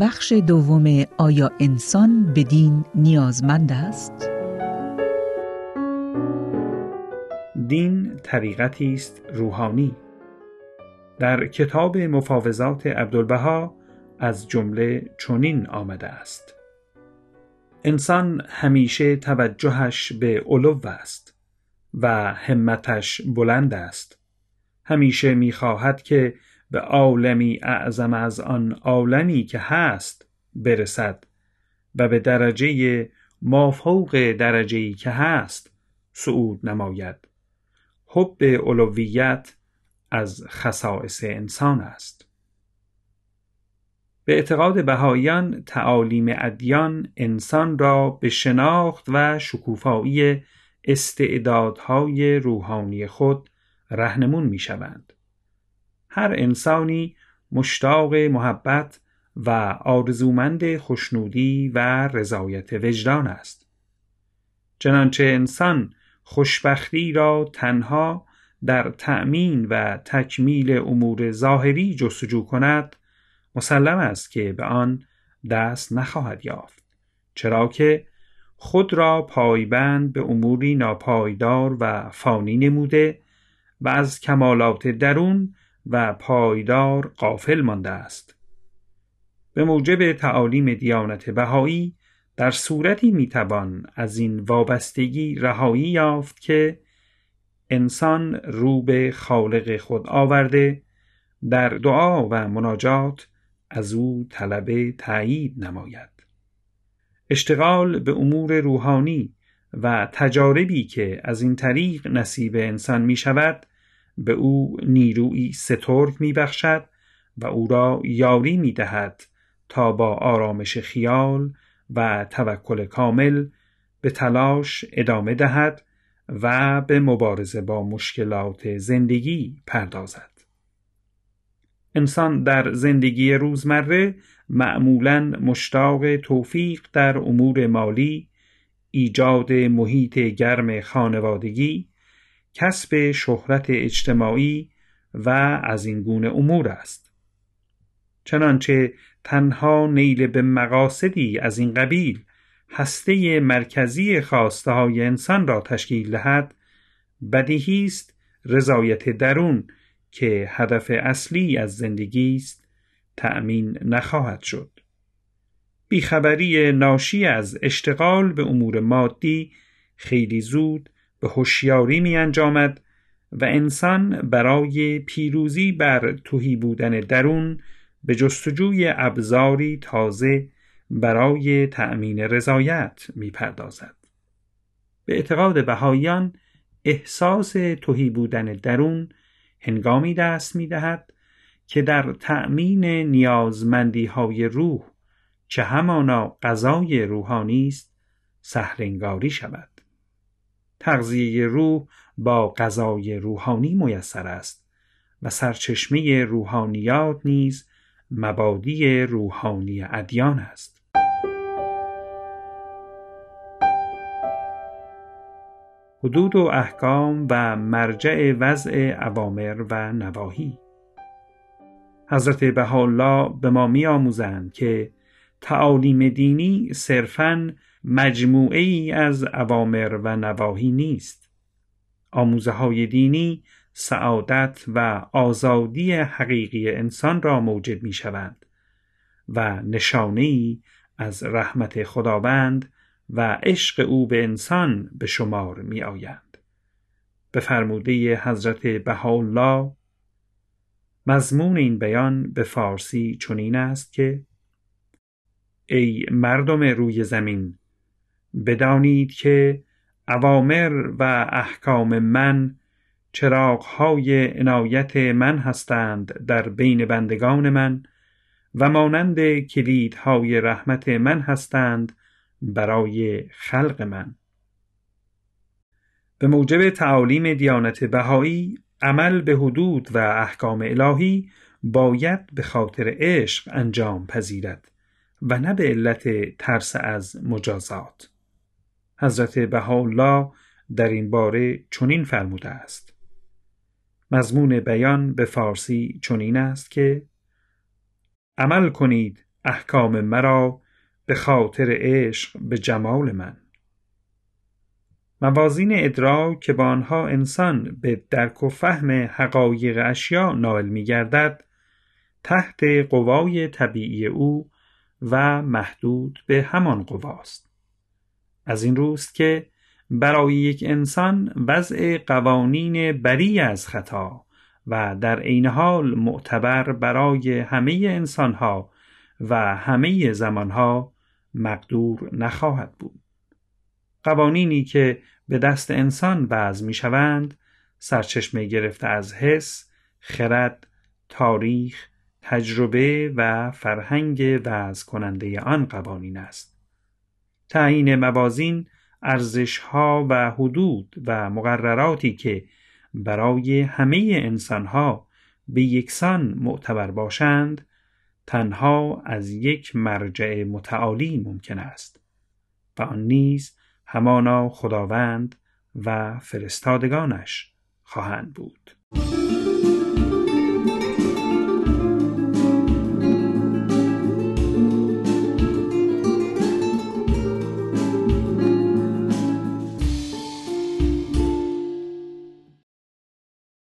بخش دوم آیا انسان به دین نیازمند است؟ دین طریقتی است روحانی. در کتاب مفاوضات عبدالبها از جمله چنین آمده است. انسان همیشه توجهش به علو است و همتش بلند است. همیشه می‌خواهد که به عالمی اعظم از آن عالمی که هست برسد و به درجه مافوق درجه‌ای که هست صعود نماید حب علویت از خصائص انسان است به اعتقاد بهاییان تعالیم ادیان انسان را به شناخت و شکوفایی استعدادهای روحانی خود رهنمون می شوند. هر انسانی مشتاق محبت و آرزومند خوشنودی و رضایت وجدان است. چنانچه انسان خوشبختی را تنها در تأمین و تکمیل امور ظاهری جستجو کند مسلم است که به آن دست نخواهد یافت چرا که خود را پایبند به اموری ناپایدار و فانی نموده و از کمالات درون و پایدار قافل مانده است. به موجب تعالیم دیانت بهایی در صورتی می‌توان از این وابستگی رهایی یافت که انسان رو به خالق خود آورده در دعا و مناجات از او طلب تایید نماید. اشتغال به امور روحانی و تجاربی که از این طریق نصیب انسان می شود به او نیروی سترگ می بخشد و او را یاری می دهد تا با آرامش خیال و توکل کامل به تلاش ادامه دهد و به مبارزه با مشکلات زندگی پردازد. انسان در زندگی روزمره معمولا مشتاق توفیق در امور مالی، ایجاد محیط گرم خانوادگی، کسب شهرت اجتماعی و از این گونه امور است. چنانچه تنها نیل به مقاصدی از این قبیل هسته مرکزی خواسته های انسان را تشکیل دهد بدیهی است رضایت درون که هدف اصلی از زندگی است تأمین نخواهد شد بیخبری ناشی از اشتغال به امور مادی خیلی زود به هوشیاری می انجامد و انسان برای پیروزی بر توهی بودن درون به جستجوی ابزاری تازه برای تأمین رضایت می پردازد. به اعتقاد بهاییان احساس توهی بودن درون هنگامی دست می دهد که در تأمین نیازمندی های روح که همانا غذای روحانی است سهرنگاری شود تغذیه روح با غذای روحانی میسر است و سرچشمه روحانیات نیز مبادی روحانی ادیان است. حدود و احکام و مرجع وضع اوامر و نواهی. حضرت بهاءالله به ما می آموزند که تعالیم دینی صرفاً مجموعه ای از اوامر و نواهی نیست آموزه های دینی سعادت و آزادی حقیقی انسان را موجب می شوند و نشانه ای از رحمت خداوند و عشق او به انسان به شمار می آیند. به فرموده حضرت بهاءالله مضمون این بیان به فارسی چنین است که ای مردم روی زمین بدانید که اوامر و احکام من چراغهای عنایت من هستند در بین بندگان من و مانند کلیدهای رحمت من هستند برای خلق من. به موجب تعالیم دیانت بهایی عمل به حدود و احکام الهی باید به خاطر عشق انجام پذیرد و نه به علت ترس از مجازات. حضرت بهاءالله در این باره چنین فرموده است. مضمون بیان به فارسی چنین است که عمل کنید احکام مرا به خاطر عشق به جمال من. موازین ادراک که با آنها انسان به درک و فهم حقایق اشیا نائل می گردد تحت قوای طبیعی او و محدود به همان قواست. از این روست که برای یک انسان وضع قوانین بری از خطا و در عین حال معتبر برای همه انسانها و همه زمانها مقدور نخواهد بود قوانینی که به دست انسان وضع می شوند سرچشمه گرفته از حس، خرد، تاریخ، تجربه و فرهنگ وضع کننده آن قوانین است. تعیین موازین ارزشها و حدود و مقرراتی که برای همه انسانها به یکسان معتبر باشند تنها از یک مرجع متعالی ممکن است و آن نیز همانا خداوند و فرستادگانش خواهند بود.